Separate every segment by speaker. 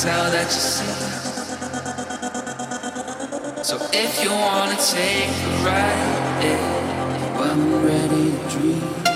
Speaker 1: Tell that you see. So if you wanna take a ride, yeah, well, I'm ready to dream.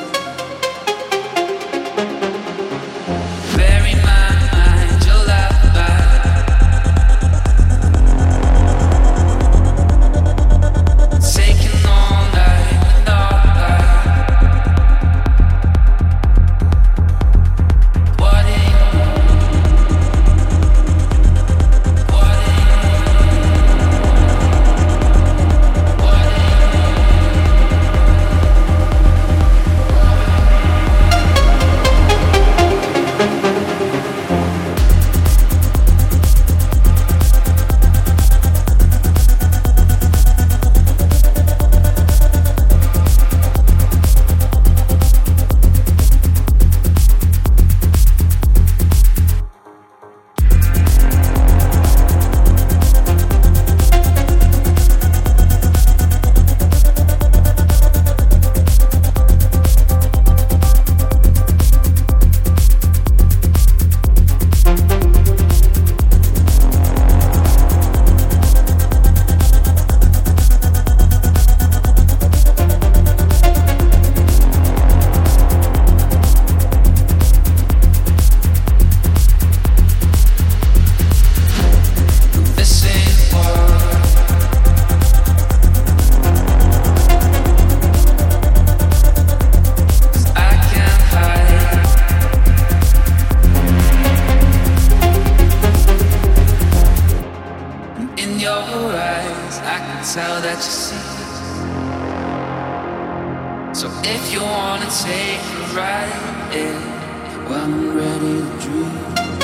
Speaker 1: That you see. So if you wanna take a ride, yeah, well I'm ready to dream.